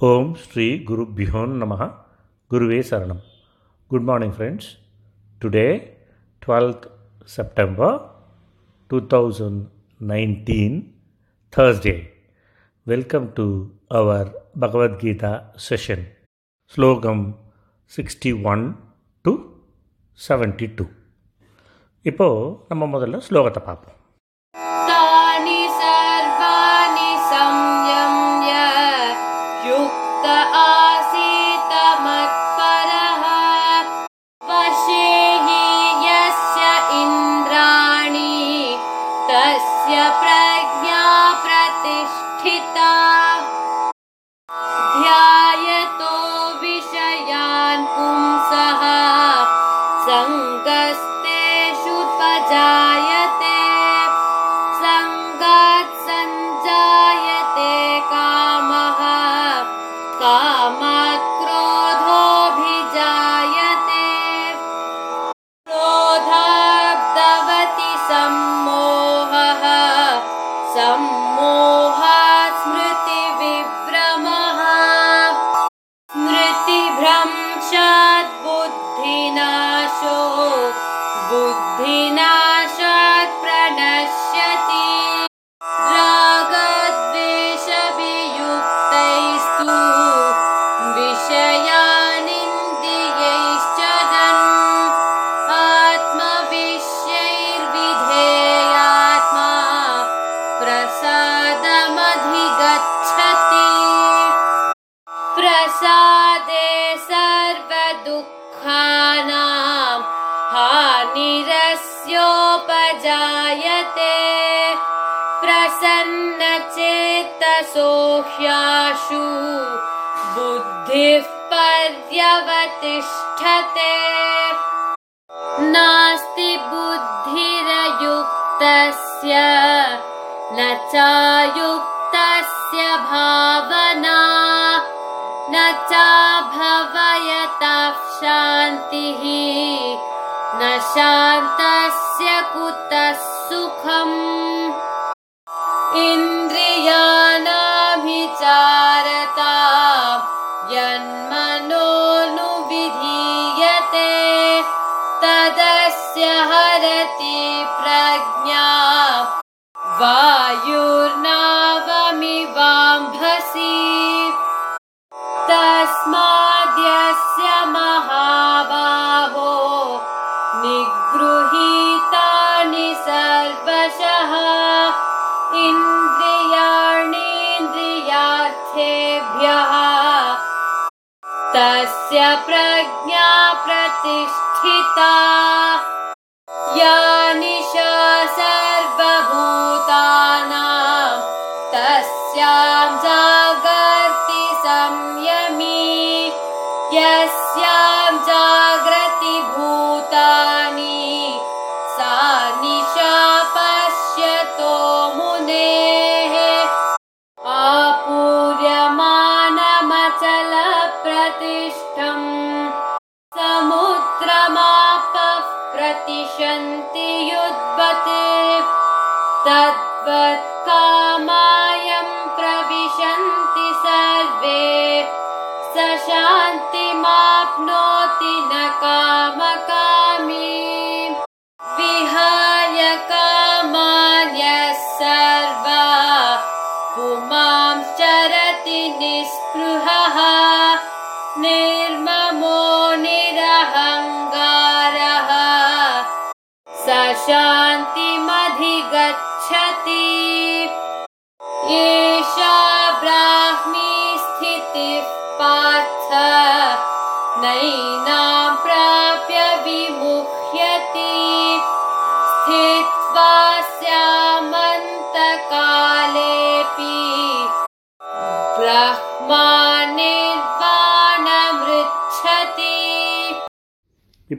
ஓம் ஸ்ரீ குருபியோ நம குருவே சரணம் good morning friends today twelfth September two thousand nineteen Thursday. Welcome to our Bhagavad Gita session. ஸ்லோகம் sixty one to seventy two இப்போது நம்ம முதல்ல ஸ்லோகத்தை பார்ப்போம் some शान्तिः न शान्तस्य कुतः सुखम्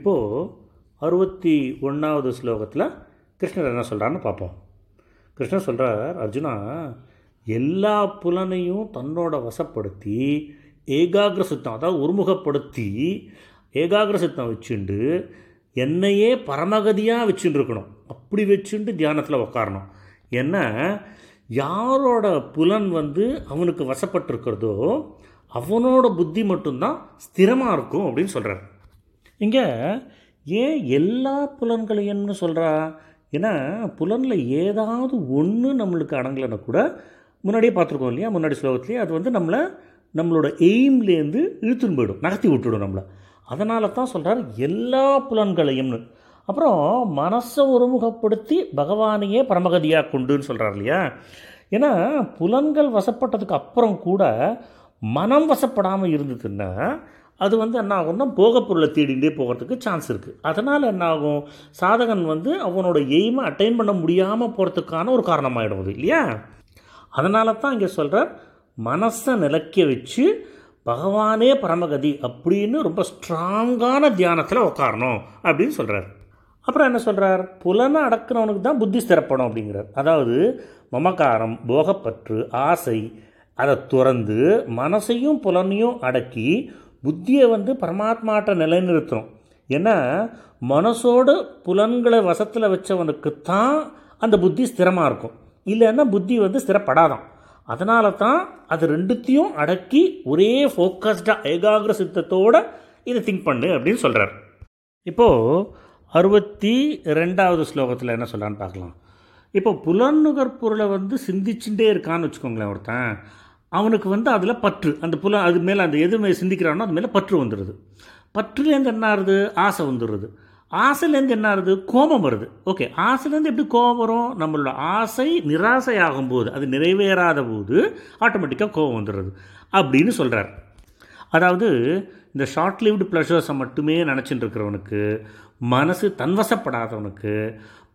இப்போது அறுபத்தி ஒன்றாவது ஸ்லோகத்தில் கிருஷ்ணர் என்ன சொல்கிறான்னு பார்ப்போம். கிருஷ்ணர் சொல்கிறார் அர்ஜுனா எல்லா புலனையும் தன்னோட வசப்படுத்தி ஏகாகிர சித்தம் அதாவது ஒருமுகப்படுத்தி ஏகாகிர சித்தம் வச்சுண்டு என்னையே பரமகதியாக வச்சுட்டு இருக்கணும் அப்படி வச்சுட்டு தியானத்தில் உட்காரணும் ஏன்னா யாரோட புலன் வந்து அவனுக்கு வசப்பட்டிருக்கிறதோ அவனோட புத்தி மட்டும்தான் ஸ்திரமாக இருக்கும் அப்படின்னு சொல்கிறார் இங்கே ஏன் எல்லா புலன்களையும்னு சொல்கிறா ஏன்னா புலனில் ஏதாவது ஒன்று நம்மளுக்கு அடங்கலைன்னா கூட முன்னாடியே பார்த்துருக்கோம் இல்லையா? முன்னாடி ஸ்லோகத்துலேயே அது வந்து நம்மளை நம்மளோட எய்ம்லேருந்து இழுத்துன்னு போயிடும். நகர்த்தி விட்டுடும் நம்மளை. அதனால தான் சொல்கிறார் எல்லா புலன்களையும்னு. அப்புறம் மனசை ஒருமுகப்படுத்தி பகவானையே பரமகதியாக கொண்டுன்னு சொல்கிறார் இல்லையா? ஏன்னா புலன்கள் வசப்பட்டதுக்கு அப்புறம் கூட மனம் வசப்படாமல் இருந்ததுன்னா அது வந்து என்ன ஆகும்னா போகப் பொருளை தேடிண்டே போகிறதுக்கு சான்ஸ் இருக்குது அதனால் என்ன ஆகும்? சாதகன் வந்து அவனோட எய்மை அட்டைன் பண்ண முடியாமல் போகிறதுக்கான ஒரு காரணமாகிடும் அது இல்லையா? அதனால தான் இங்கே சொல்கிறார் மனசை நிலைக்க வச்சு பகவானே பரமகதி அப்படின்னு ரொம்ப ஸ்ட்ராங்கான தியானத்தில் உட்காரணும் அப்படின்னு சொல்கிறார் அப்புறம் என்ன சொல்கிறார் புலனை அடக்குனவனுக்கு தான் புத்தி சிறப்பணும் அப்படிங்கிறார். அதாவது மமகாரம் போகப்பற்று ஆசை அதை துறந்து மனசையும் புலனையும் அடக்கி புத்தியை வந்து பரமாத்மாட்ட நிலைநிறுத்தணும் ஏன்னா மனசோட புலன்களை வசத்தில் வச்சவனுக்கு தான் அந்த புத்தி ஸ்திரமாக இருக்கும். இல்லைன்னா புத்தி வந்து ஸ்திரப்படாதான். அதனால தான் அது ரெண்டுத்தையும் அடக்கி ஒரே ஃபோக்கஸ்டாக ஏகாகிர சித்தத்தோடு இதை திங்க் பண்ணு அப்படின்னு சொல்கிறார் இப்போது அறுபத்தி ரெண்டாவது ஸ்லோகத்தில் என்ன சொல்கிறான்னு பார்க்கலாம். இப்போ புலன் பொருளை வந்து சிந்திச்சுட்டே இருக்கான்னு வச்சுக்கோங்களேன் ஒருத்தன். அவனுக்கு வந்து அதில் பற்று. அந்த புல அது மேலே அந்த எது சிந்திக்கிறானோ அது மேலே பற்று வந்துடுது பற்றுலேருந்து என்ன ஆகுது ஆசை வந்துடுறது ஆசைலேருந்து என்ன ஆகுது கோபம் வருது. ஓகே ஆசைலேருந்து எப்படி கோபம் வரும்? நம்மளோட ஆசை நிராசையாகும் போது அது நிறைவேறாத போது ஆட்டோமேட்டிக்காக கோபம் வந்துடுறது அப்படின்னு சொல்கிறார் அதாவது இந்த ஷார்ட் லிவ்டு ப்ளஷர்ஸை மட்டுமே நினச்சிட்டு இருக்கிறவனுக்கு மனசு தன்வசப்படாதவனுக்கு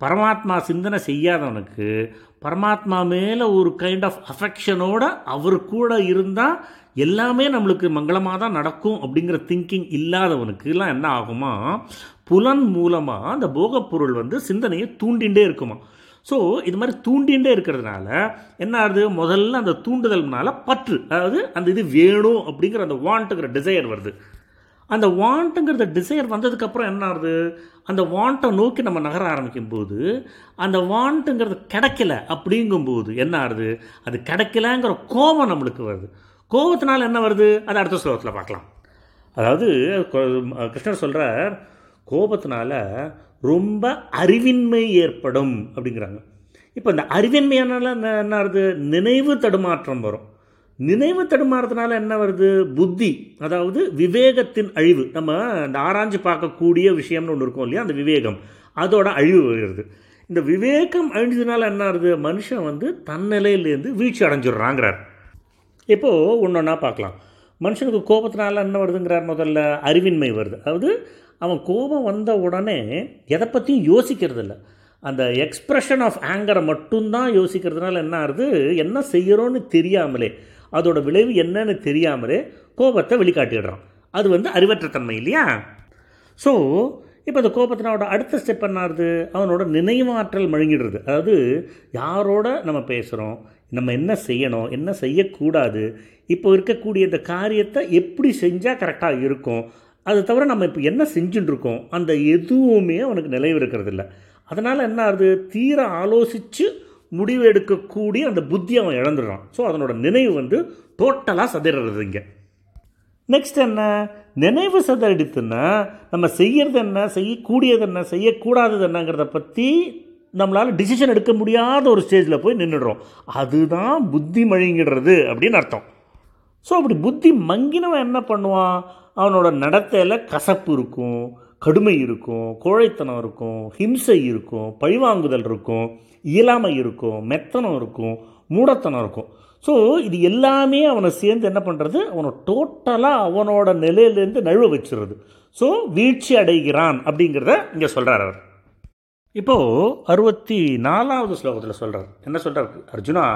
பரமாத்மா சிந்தனை செய்யாதவனுக்கு பரமாத்மா மேலே ஒரு கைண்ட் ஆஃப் அஃபெக்ஷனோட அவர் கூட இருந்தால் எல்லாமே நம்மளுக்கு மங்களமாக தான் நடக்கும் அப்படிங்கிற திங்கிங் இல்லாதவனுக்குலாம் என்ன ஆகுமா? புலன் மூலமாக அந்த போகப்பொருள் வந்து சிந்தனையை தூண்டிகிட்டே இருக்குமா? ஸோ இது மாதிரி தூண்டிகிட்டே இருக்கிறதுனால என்ன ஆகுது? முதல்ல அந்த தூண்டுதல்னால பற்று அதாவது அந்த இது வேணும் அப்படிங்கிற அந்த வாண்ட்டுங்கிற டிசையர் வருது. அந்த வாண்ட்டுங்கிறத டிசையர் வந்ததுக்கப்புறம் என்ன ஆகுது? அந்த வாண்ட்டை நோக்கி நம்ம நகர ஆரம்பிக்கும் போது அந்த வாண்ட்டுங்கிறது கிடைக்கல அப்படிங்கும்போது என்ன ஆகுது? அது கிடைக்கலங்கிற கோபம் நம்மளுக்கு வருது. கோபத்தினால என்ன வருது? அது அடுத்த ஸ்லோகத்தில் பார்க்கலாம். அதாவது கிருஷ்ணர் சொல்கிறார் கோபத்தினால ரொம்ப அறிவின்மை ஏற்படும் அப்படிங்கிறாங்க. இப்போ இந்த அறிவின்மையானால என்ன என்ன ஆகுது? நினைவு தடுமாற்றம் வரும். நினைவு தடுமாறதுனால என்ன வருது? புத்தி. அதாவது விவேகத்தின் அழிவு. நம்ம இந்த ஆராய்ஞ்சு பார்க்கக்கூடிய விஷயம்னு ஒன்று இருக்கும் இல்லையா? அந்த விவேகம். அதோட அழிவு வருகிறது இந்த விவேகம் அழிஞ்சதுனால என்ன ஆகுது? மனுஷன் வந்து தன்னிலையிலேருந்து வீழ்ச்சி அடைஞ்சிடுறாங்கிறார். இப்போது ஒன்று ஒன்றா பார்க்கலாம். மனுஷனுக்கு கோபத்தினால என்ன வருதுங்கிறார் முதல்ல? அறிவின்மை வருது. அதாவது அவன் கோபம் வந்த உடனே எதை பற்றியும் யோசிக்கிறதில்ல. அந்த எக்ஸ்ப்ரெஷன் ஆஃப் ஆங்கரை மட்டும்தான் யோசிக்கிறதுனால என்ன ஆகுது? என்ன செய்கிறோன்னு தெரியாமலே. அதோட விளைவு என்னன்னு தெரியாமலே கோபத்தை வெளிக்காட்டிடுறான். அது வந்து அறிவற்ற தன்மை இல்லையா? ஸோ இப்போ இந்த கோபத்தினோட அடுத்த ஸ்டெப் என்ன அவனோட நினைவாற்றல் மழுங்கிடுறது அதாவது யாரோட நம்ம பேசுகிறோம் நம்ம என்ன செய்யணும் என்ன செய்யக்கூடாது இப்போ இருக்கக்கூடிய இந்த காரியத்தை எப்படி செஞ்சால் கரெக்டாக இருக்கும் அது தவிர நம்ம இப்போ என்ன செஞ்சுட்டுருக்கோம் அந்த எதுவுமே அவனுக்கு நிலைவு இருக்கிறது இல்லை அதனால் என்ன ஆகுது? தீர ஆலோசித்து முடிவு எடுக்கக்கூடிய அந்த புத்தி அவன் இழந்துடுறான். ஸோ அதனோட நினைவு வந்து டோட்டலாக சதிடுறது இங்கே. நெக்ஸ்ட் என்ன? நினைவு சதடித்துன்னா நம்ம செய்கிறது என்ன? செய்யக்கூடியது என்ன? செய்யக்கூடாதது என்னங்கிறத பற்றி நம்மளால் டிசிஷன் எடுக்க முடியாத ஒரு ஸ்டேஜில் போய் நின்றுடுறோம் அதுதான் புத்தி மழுங்கிடுறது அப்படின்னு அர்த்தம். ஸோ அப்படி புத்தி மங்கினவன் என்ன பண்ணுவான்? அவனோட நடத்தையில் கசப்பு இருக்கும் கடுமை இருக்கும் கோழைத்தனம் இருக்கும் ஹிம்சை இருக்கும் பழிவாங்குதல் இருக்கும். இயலாமை இருக்கும் மெத்தனம் இருக்கும் மூடத்தனம் இருக்கும். ஸோ இது எல்லாமே அவனை சேர்ந்து என்ன பண்ணுறது அவனை டோட்டலாக அவனோட நிலையிலேருந்து நழுவ வச்சிருது. ஸோ வீழ்ச்சி அடைகிறான் அப்படிங்கிறத இங்கே சொல்கிறார் அவர். இப்போது அறுபத்தி நாலாவது ஸ்லோகத்தில் சொல்கிறார் என்ன சொல்கிறார் அர்ஜுனா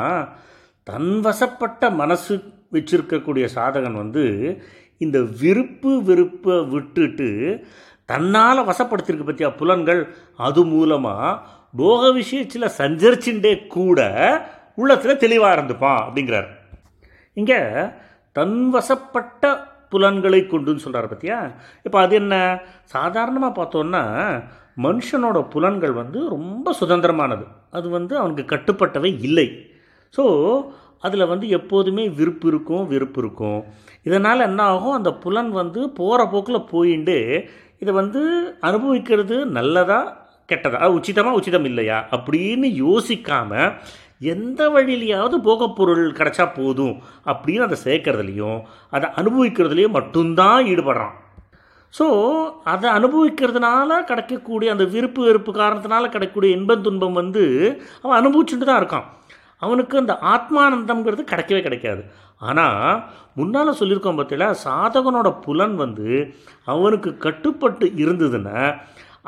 தன் வசப்பட்ட மனசு வச்சிருக்கக்கூடிய சாதகன் வந்து இந்த விருப்பு வெறுப்பை விட்டுட்டு தன்னால் வசப்படுத்தியிருக்கு பற்றியா புலன்கள்? அது மூலமாக போக விஷயத்தில் சஞ்சரிச்சுட்டே கூட உள்ளத்தில் தெளிவாக இருந்துப்பான் அப்படிங்கிறார். இங்கே தன்வசப்பட்ட புலன்களை கொண்டுன்னு சொல்கிறார் பற்றியா இப்போ அது என்ன? சாதாரணமாக பார்த்தோன்னா மனுஷனோட புலன்கள் வந்து ரொம்ப சுதந்திரமானது. அது வந்து அவனுக்கு கட்டுப்பட்டவை இல்லை. ஸோ அதில் வந்து எப்போதுமே விருப்பு இருக்கும் வெறுப்பு இருக்கும். இதனால் என்ன ஆகும்? அந்த புலன் வந்து போகிற போக்கில் போயிண்டு இதை வந்து அனுபவிக்கிறது நல்லதாக கெட்டதா? அது உச்சிதமாக உச்சிதம் இல்லையா அப்படின்னு யோசிக்காமல் எந்த வழியிலையாவது போகப்பொருள் கிடச்சா போதும் அப்படின்னு அதை சேர்க்கறதுலையும் அதை அனுபவிக்கிறதுலையும் மட்டும்தான் ஈடுபடுறான். ஸோ அதை அனுபவிக்கிறதுனால கிடைக்கக்கூடிய அந்த விருப்பு வெறுப்பு காரணத்தினால கிடைக்கக்கூடிய இன்பம் துன்பம் வந்து அவன் அனுபவிச்சுட்டு தான் இருக்கான். அவனுக்கு அந்த ஆத்மானந்தம்ங்கிறது கிடைக்கவே கிடைக்காது. ஆனால் முன்னால் சொல்லியிருக்கோம் பார்த்தீங்களா சாதகனோட புலன் வந்து அவனுக்கு கட்டுப்பட்டு இருந்ததுன்னா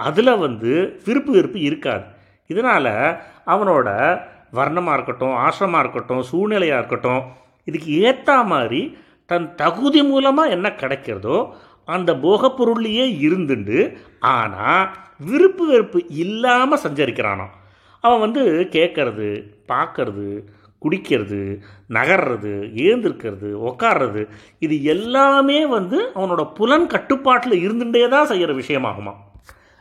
அதில் வந்து விருப்பு வெறுப்பு இருக்காது. இதனால் அவனோட வர்ணமாக இருக்கட்டும் ஆசிரமாக இருக்கட்டும் சூழ்நிலையாக இருக்கட்டும் இதுக்கு ஏற்ற மாதிரி தன் தகுதி மூலமாக என்ன கிடைக்கிறதோ அந்த போகப்பொருள்லேயே இருந்துண்டு. ஆனால் விருப்பு வெறுப்பு இல்லாமல் சஞ்சரிக்கிறானோ. அவன் வந்து கேட்கறது பார்க்கறது குடிக்கிறது நகர்றது ஏந்திருக்கிறது உக்காடுறது இது எல்லாமே வந்து அவனோட புலன் கட்டுப்பாட்டில் இருந்துட்டே தான் செய்கிற விஷயமாகுமா.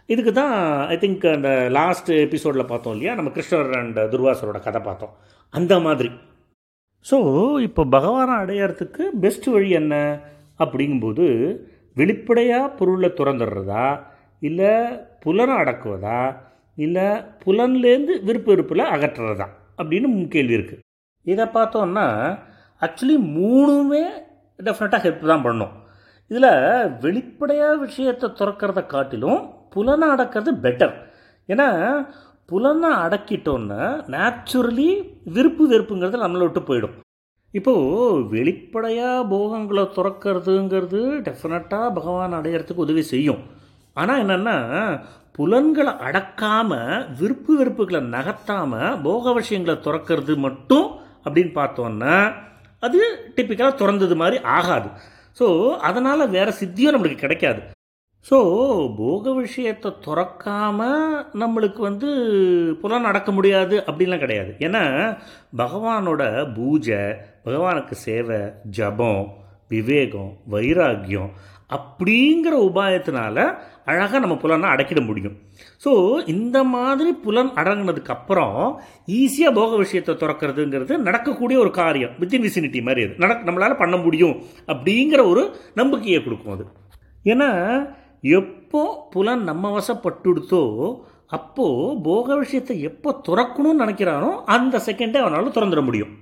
இதுக்கு தான் ஐ திங்க் அந்த லாஸ்ட் எபிசோடில் பார்த்தோம் இல்லையா? நம்ம கிருஷ்ணர் அண்ட் துர்வாசரோட கதை பார்த்தோம். அந்த மாதிரி. ஸோ இப்போ பகவானை அடையறதுக்கு பெஸ்ட் வழி என்ன? அப்படிங்கும்போது வெளிப்படையாக பொருளை துறந்துடுறதா? இல்லை புலனை அடக்குவதா? இல்லை புலன்லேருந்து விருப்ப வெறுப்பில் அகற்றுறதா? அப்படின்னு கேள்வி இருக்குது இதை பார்த்தோன்னா ஆக்சுவலி மூணுமே டெஃபினட்டாக ஹெல்ப் தான் பண்ணும். இதில் வெளிப்படையாக விஷயத்தை துறக்கிறத காட்டிலும் புலனை அடக்கிறது பெட்டர் ஏன்னா புலனை அடக்கிட்டோன்னா நேச்சுரலி விருப்பு வெறுப்புங்கிறது நம்மளை விட்டு போயிடும். இப்போது வெளிப்படையாக போகங்களை துறக்கிறதுங்கிறது டெஃபினட்டாக பகவான் அடையிறதுக்கு உதவி செய்யும். ஆனால் என்னென்னா புலன்களை அடக்காமல் விருப்பு வெறுப்புகளை நகர்த்தாமல் போக விஷயங்களை துறக்கிறது மட்டும் அப்படின்னு பார்த்தோன்னா அது டிப்பிக்கலாக திறந்தது மாதிரி ஆகாது. ஸோ அதனால் வேறு சித்தியும் நம்மளுக்கு கிடைக்காது. ஸோ போக விஷயத்தை துறக்காமல் நம்மளுக்கு வந்து புலன் அடக்க முடியாது அப்படின்லாம் கிடையாது. ஏன்னா பகவானோட பூஜை பகவானுக்கு சேவை ஜபம் விவேகம் வைராக்கியம் அப்படிங்கிற உபாயத்தினால அழகாக நம்ம புலனை அடக்கிட முடியும். ஸோ இந்த மாதிரி புலன் அடங்கினதுக்கு அப்புறம் ஈஸியாக போக விஷயத்தை திறக்கிறதுங்கிறது நடக்கக்கூடிய ஒரு காரியம். வித்தின் விசினிட்டி மாதிரி அது. நடக்க நம்மளால் பண்ண முடியும் அப்படிங்கிற ஒரு நம்பிக்கையை கொடுக்கும் அது. ஏன்னா எப்போ புலன் நம்ம வசப்பட்டுடுத்தோ அப்போது போக விஷயத்தை எப்போ துறக்கணும்னு நினைக்கிறானோ அந்த செகண்டே அவனால் திறந்துட முடியும்.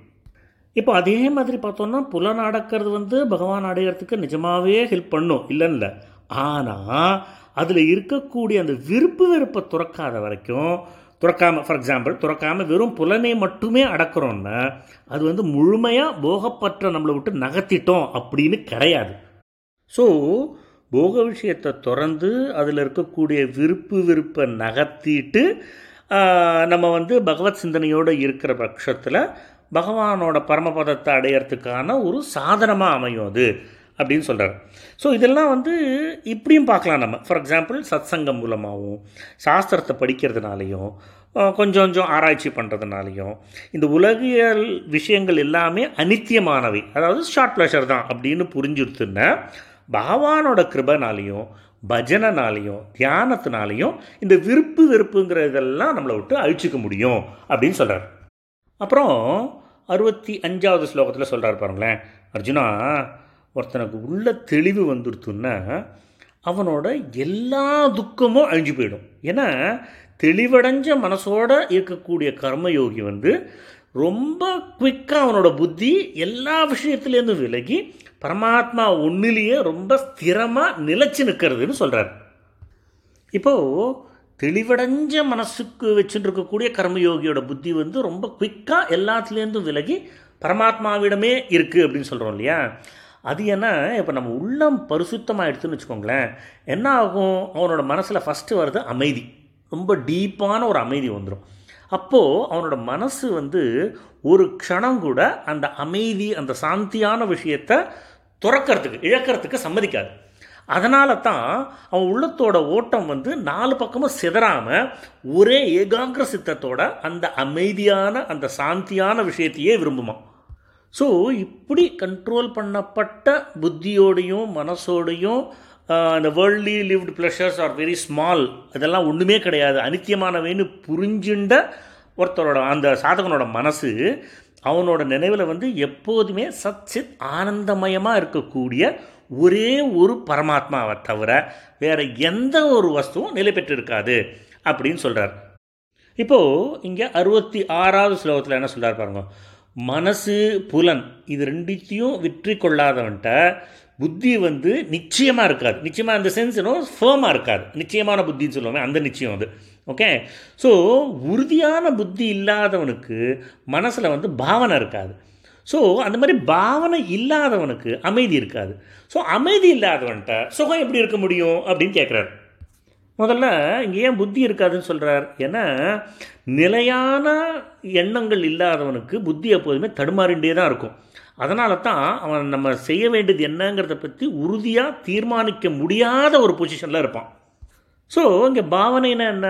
இப்போ அதே மாதிரி பார்த்தோன்னா புலன் அடக்கிறது வந்து பகவான் அடையிறதுக்கு நிஜமாகவே ஹெல்ப் பண்ணும் இல்லைன்னு ஆனால் அதில் இருக்கக்கூடிய அந்த விருப்பு வெறுப்பை துறக்காத வரைக்கும் துறக்காமல் ஃபார் எக்ஸாம்பிள் துறக்காமல் வெறும் புலனை மட்டுமே அடக்கிறோன்னா அது வந்து முழுமையாக போகப்பற்ற நம்மளை விட்டு நகர்த்திட்டோம் அப்படின்னு கிடையாது. ஸோ போக விஷயத்தை திறந்து அதில் இருக்கக்கூடிய விருப்பு விருப்பை நகர்த்திட்டு நம்ம வந்து பகவத் சிந்தனையோடு இருக்கிற பட்சத்தில் பகவானோட பரமபதத்தை அடையிறதுக்கான ஒரு சாதனமாக அமையும் அது அப்படின்னு சொல்கிறார் ஸோ இதெல்லாம் வந்து இப்படியும் பார்க்கலாம் நம்ம. ஃபார் எக்ஸாம்பிள் சத் சங்கம் மூலமாகவும் சாஸ்திரத்தை படிக்கிறதுனாலையும் கொஞ்சம் கொஞ்சம் ஆராய்ச்சி பண்ணுறதுனாலையும் இந்த உலகியல் விஷயங்கள் எல்லாமே அனித்தியமானவை. அதாவது ஷார்ட் ப்ளஷர் தான் அப்படின்னு புரிஞ்சுருத்துன்னா பகவானோட கிருபனாலையும் பஜனைனாலையும் தியானத்தினாலையும் இந்த விருப்பு வெறுப்புங்கிற இதெல்லாம் நம்மளை விட்டு அழிச்சிக்க முடியும் அப்படின்னு சொல்கிறார் அப்புறம் அறுபத்தி அஞ்சாவது ஸ்லோகத்தில் சொல்கிறார் பாருங்களேன். அர்ஜுனா ஒருத்தனுக்கு உள்ள தெளிவு வந்துடுத்துன்னா அவனோட எல்லா துக்கமும் அழிஞ்சு போயிடும். ஏன்னா தெளிவடைஞ்ச மனசோட இருக்கக்கூடிய கர்மயோகி வந்து ரொம்ப குவிக்காக அவனோட புத்தி எல்லா விஷயத்துலேருந்து விலகி பரமாத்மா ஒன்றிலேயே ரொம்ப ஸ்திரமாக நிலச்சி நிற்கிறதுன்னு சொல்கிறார் இப்போது தெளிவடைஞ்ச மனசுக்கு வச்சுட்டு இருக்கக்கூடிய கர்மயோகியோட புத்தி வந்து ரொம்ப குயிக்காக எல்லாத்துலேருந்தும் விலகி பரமாத்மாவிடமே இருக்குது அப்படின்னு சொல்கிறோம் இல்லையா? அது என்ன? இப்போ நம்ம உள்ளம் பரிசுத்தமாகிடுதுன்னு வச்சுக்கோங்களேன். என்ன ஆகும்? அவனோட மனசில் ஃபஸ்ட்டு வருது அமைதி. ரொம்ப டீப்பான ஒரு அமைதி வந்துடும் அப்போது அவனோட மனசு வந்து ஒரு க்ஷணம் கூட அந்த அமைதி அந்த சாந்தியான விஷயத்தை துறக்கிறதுக்கு இழக்கிறதுக்கு சம்மதிக்காது. அதனால தான் அவன் உள்ளத்தோட ஓட்டம் வந்து நாலு பக்கமும் சிதறாமல் ஒரே ஏகாங்கிர சித்தத்தோட அந்த அமைதியான அந்த சாந்தியான விஷயத்தையே விரும்புமா ஸோ இப்படி கண்ட்ரோல் பண்ணப்பட்ட புத்தியோடையும் மனசோடையும் அந்த worldly lived pleasures are very small அதெல்லாம் ஒன்றுமே கிடையாது. அனித்தியமானவைன்னு புரிஞ்சுண்ட ஒருத்தரோட அந்த சாதகனோட மனசு அவனோட நினைவில் வந்து எப்போதுமே சச்சித் ஆனந்தமயமாக இருக்கக்கூடிய ஒரே ஒரு பரமாத்மாவை தவிர வேறு எந்த ஒரு வஸ்துவும் நிலை பெற்றிருக்காது அப்படின்னு சொல்கிறார் இப்போது இங்கே அறுபத்தி ஆறாவது ஸ்லோகத்தில் என்ன சொல்கிறார் பாருங்க. மனசு புலன் இது ரெண்டுத்தையும் விற்றி கொள்ளாதவன்ட்ட புத்தி வந்து நிச்சயமாக இருக்காது. நிச்சயமாக அந்த சென்ஸ் இன்னும் ஃபேமாக இருக்காது. நிச்சயமான புத்தின்னு சொல்லுவோமே அந்த நிச்சயம் அது. ஓகே ஸோ உறுதியான புத்தி இல்லாதவனுக்கு மனசில் வந்து பாவனை இருக்காது. ஸோ அந்த மாதிரி பாவனை இல்லாதவனுக்கு அமைதி இருக்காது. ஸோ அமைதி இல்லாதவன்கிட்ட சுகம் எப்படி இருக்க முடியும் அப்படின்னு கேட்குறாரு முதல்ல இங்கே ஏன் புத்தி இருக்காதுன்னு சொல்கிறார் ஏன்னா நிலையான எண்ணங்கள் இல்லாதவனுக்கு புத்தி எப்போதுமே தடுமாறிண்டே தான் இருக்கும். அதனால தான் அவன் நம்ம செய்ய வேண்டியது என்னங்கிறத பற்றி உறுதியாக தீர்மானிக்க முடியாத ஒரு பொசிஷனில் இருப்பான். ஸோ இங்கே பாவனைனா என்ன?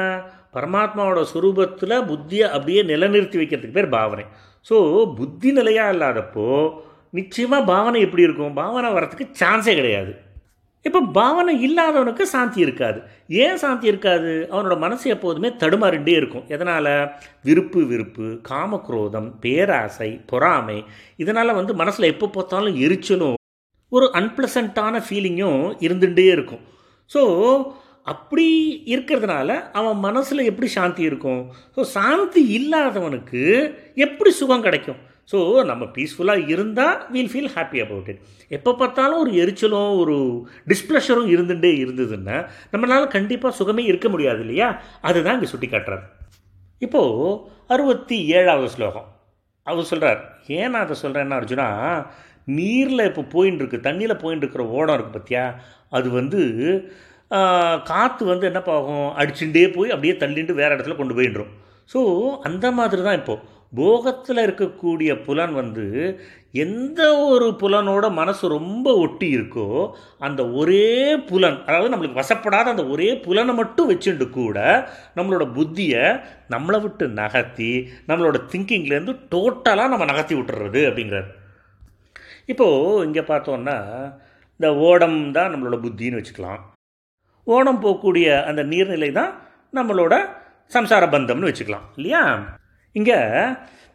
பரமாத்மாவோட சுரூபத்தில் புத்தியை அப்படியே நிலைநிறுத்தி வைக்கிறதுக்கு பேர் பாவனை. ஸோ புத்தி நிலையாக இல்லாதப்போ நிச்சயமாக பாவனை எப்படி இருக்கும்? பாவனை வரத்துக்கு சான்ஸே கிடையாது. இப்போ பாவனை இல்லாதவனுக்கு சாந்தி இருக்காது. ஏன் சாந்தி இருக்காது? அவனோட மனசு எப்போதுமே தடுமாறிண்டே இருக்கும். எதனால்? விருப்பு விருப்பு காமக்ரோதம் பேராசை பொறாமை. இதனால் வந்து மனசில் எப்போ பார்த்தாலும் எரிச்சலும் ஒரு அன்பிளசண்ட்டான ஃபீலிங்கும் இருந்துகிட்டே இருக்கும். ஸோ அப்படி இருக்கிறதுனால அவன் மனசில் எப்படி சாந்தி இருக்கும்? ஸோ சாந்தி இல்லாதவனுக்கு எப்படி சுகம் கிடைக்கும்? ஸோ நம்ம பீஸ்ஃபுல்லாக இருந்தால் we'll feel happy about it எப்போ பார்த்தாலும் ஒரு எரிச்சலும் ஒரு டிஸ்ப்ளஷரும் இருந்துகிட்டே இருந்ததுன்னா நம்மளால் கண்டிப்பாக சுகமே இருக்க முடியாது இல்லையா? அதுதான் இங்கே சுட்டி காட்டுறாரு இப்போது அறுபத்தி ஏழாவது ஸ்லோகம். அவர் சொல்கிறார் ஏன் நான் அதை சொல்கிறேன்னா அர்ஜுனா நீரில் இப்போ போயின்னு இருக்கு தண்ணியில் போயின்னு இருக்கிற ஓடம் இருக்குது பார்த்தியா அது வந்து காற்று வந்து என்ன ஆகும்? அடிச்சுட்டே போய் அப்படியே தள்ளிட்டு வேறு இடத்துல கொண்டு போயிடுறோம் ஸோ அந்த மாதிரி தான் இப்போது போகத்தில் இருக்கக்கூடிய புலன் வந்து எந்த ஒரு புலனோட மனசு ரொம்ப ஒட்டி இருக்கோ அந்த ஒரே புலன் அதாவது நம்மளுக்கு வசப்படாத அந்த ஒரே புலனை மட்டும் வச்சுட்டு கூட நம்மளோட புத்தியை நம்மளை விட்டு நகர்த்தி நம்மளோட திங்கிங்லேருந்து டோட்டலாக நம்ம நகர்த்தி விட்டுறது அப்படிங்கிறார். இப்போது இங்கே பார்த்தோன்னா இந்த ஓடம் தான் நம்மளோட புத்தின்னு வச்சுக்கலாம். ஓடம் போகக்கூடிய அந்த நீர்நிலை தான் நம்மளோட சம்சார பந்தம்னு வச்சுக்கலாம் இல்லையா? இங்கே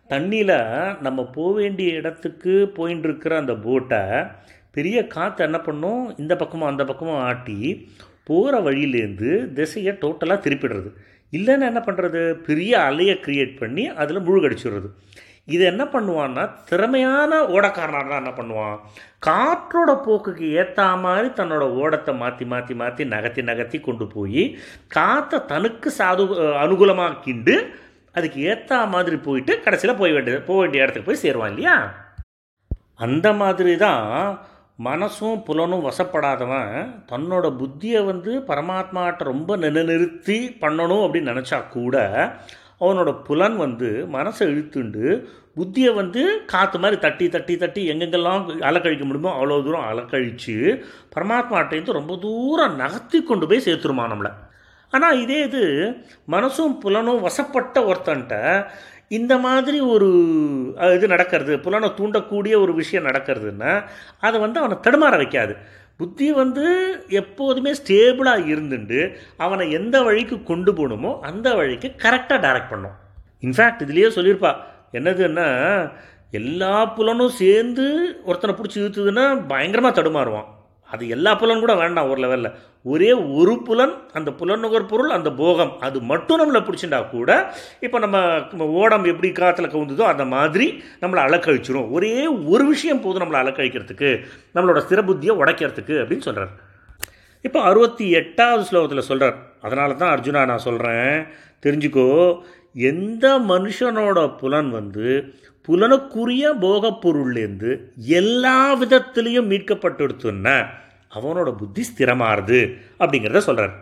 தண்ணியில் நம்ம போக வேண்டிய இடத்துக்கு போயின்னு இருக்கிற அந்த போட்டை பெரிய காற்று என்ன பண்ணும்? இந்த பக்கமும் அந்த பக்கமும் ஆட்டி போகிற வழியிலேருந்து திசையை டோட்டலாக திருப்பிடுறது. இல்லைன்னா என்ன பண்ணுறது பெரிய அலையை க்ரியேட் பண்ணி அதில் முழுகடிச்சிடுறது. இது என்ன பண்ணுவான்னா திறமையான ஓடக்காரனாக தான் என்ன பண்ணுவான்? காற்றோட போக்குக்கு ஏற்ற மாதிரி தன்னோட ஓடத்தை மாற்றி மாற்றி மாற்றி நகர்த்தி நகர்த்தி கொண்டு போய் காற்றை தனக்கு சாது அனுகூலமாக்கிண்டு அதுக்கு ஏற்ற மாதிரி போயிட்டு கடைசியில் போய் வேண்டியது போக வேண்டிய இடத்துக்கு போய் சேருவான் இல்லையா? அந்த மாதிரி தான் மனசும் புலனும் வசப்படாதவன் தன்னோட புத்தியை வந்து பரமாத்மாட்ட ரொம்ப நிலைநிறுத்தி பண்ணணும் அப்படின்னு நினச்சா கூட அவனோட புலன் வந்து மனசை இழுத்துண்டு புத்தியை வந்து காற்று மாதிரி தட்டி தட்டி தட்டி எங்கெங்கெல்லாம் அலக்கழிக்க முடியுமோ அவ்வளோ தூரம் அலக்கழித்து பரமாத்மாட்டையும் ரொம்ப தூரம் நகர்த்தி கொண்டு போய் சேர்த்துருமா நம்மளை. ஆனால் இதே இது மனசும் புலனும் வசப்பட்ட ஒருத்தன்ட்ட இந்த மாதிரி ஒரு இது நடக்கிறது புலனை தூண்டக்கூடிய ஒரு விஷயம் நடக்கிறதுன்னா அதை வந்து அவனை தடுமாற வைக்காது. புத்தி வந்து எப்போதுமே ஸ்டேபிளாக இருந்துட்டு அவனை எந்த வழிக்கு கொண்டு போகணுமோ அந்த வழிக்கு கரெக்டாக டைரக்ட் பண்ணும். இன்ஃபேக்ட் இதுலேயே சொல்லியிருப்பா என்னதுன்னா எல்லா புலனும் சேர்ந்து ஒருத்தனை பிடிச்சி இழுத்துதுன்னா பயங்கரமாக தடுமாறுவான். அது எல்லா புலன் கூட வேண்டாம் ஒரு லெவலில் ஒரே ஒரு புலன் அந்த புலன் பொருள் அந்த போகம் அது மட்டும் நம்மளை பிடிச்சிட்டா கூட இப்போ நம்ம ஓடம் எப்படி காற்றுல கவுந்ததோ அந்த மாதிரி நம்மளை அலக்கழிச்சிரும். ஒரே ஒரு விஷயம் போதும் நம்மளை அலக்கழிக்கிறதுக்கு நம்மளோட ஸ்திரபுத்தியை உடைக்கிறதுக்கு அப்படின்னு சொல்கிறார் இப்போ அறுபத்தி எட்டாவது ஸ்லோகத்தில் சொல்கிறார் அதனால தான் அர்ஜுனா நான் சொல்கிறேன் தெரிஞ்சுக்கோ எந்த மனுஷனோட புலன் வந்து புலனுக்குரிய போகப் பொருள்லேருந்து எல்லா விதத்துலேயும் மீட்கப்பட்டுடுத்துன்னா அவனோட புத்தி ஸ்திரமாறுது அப்படிங்கிறத சொல்கிறார்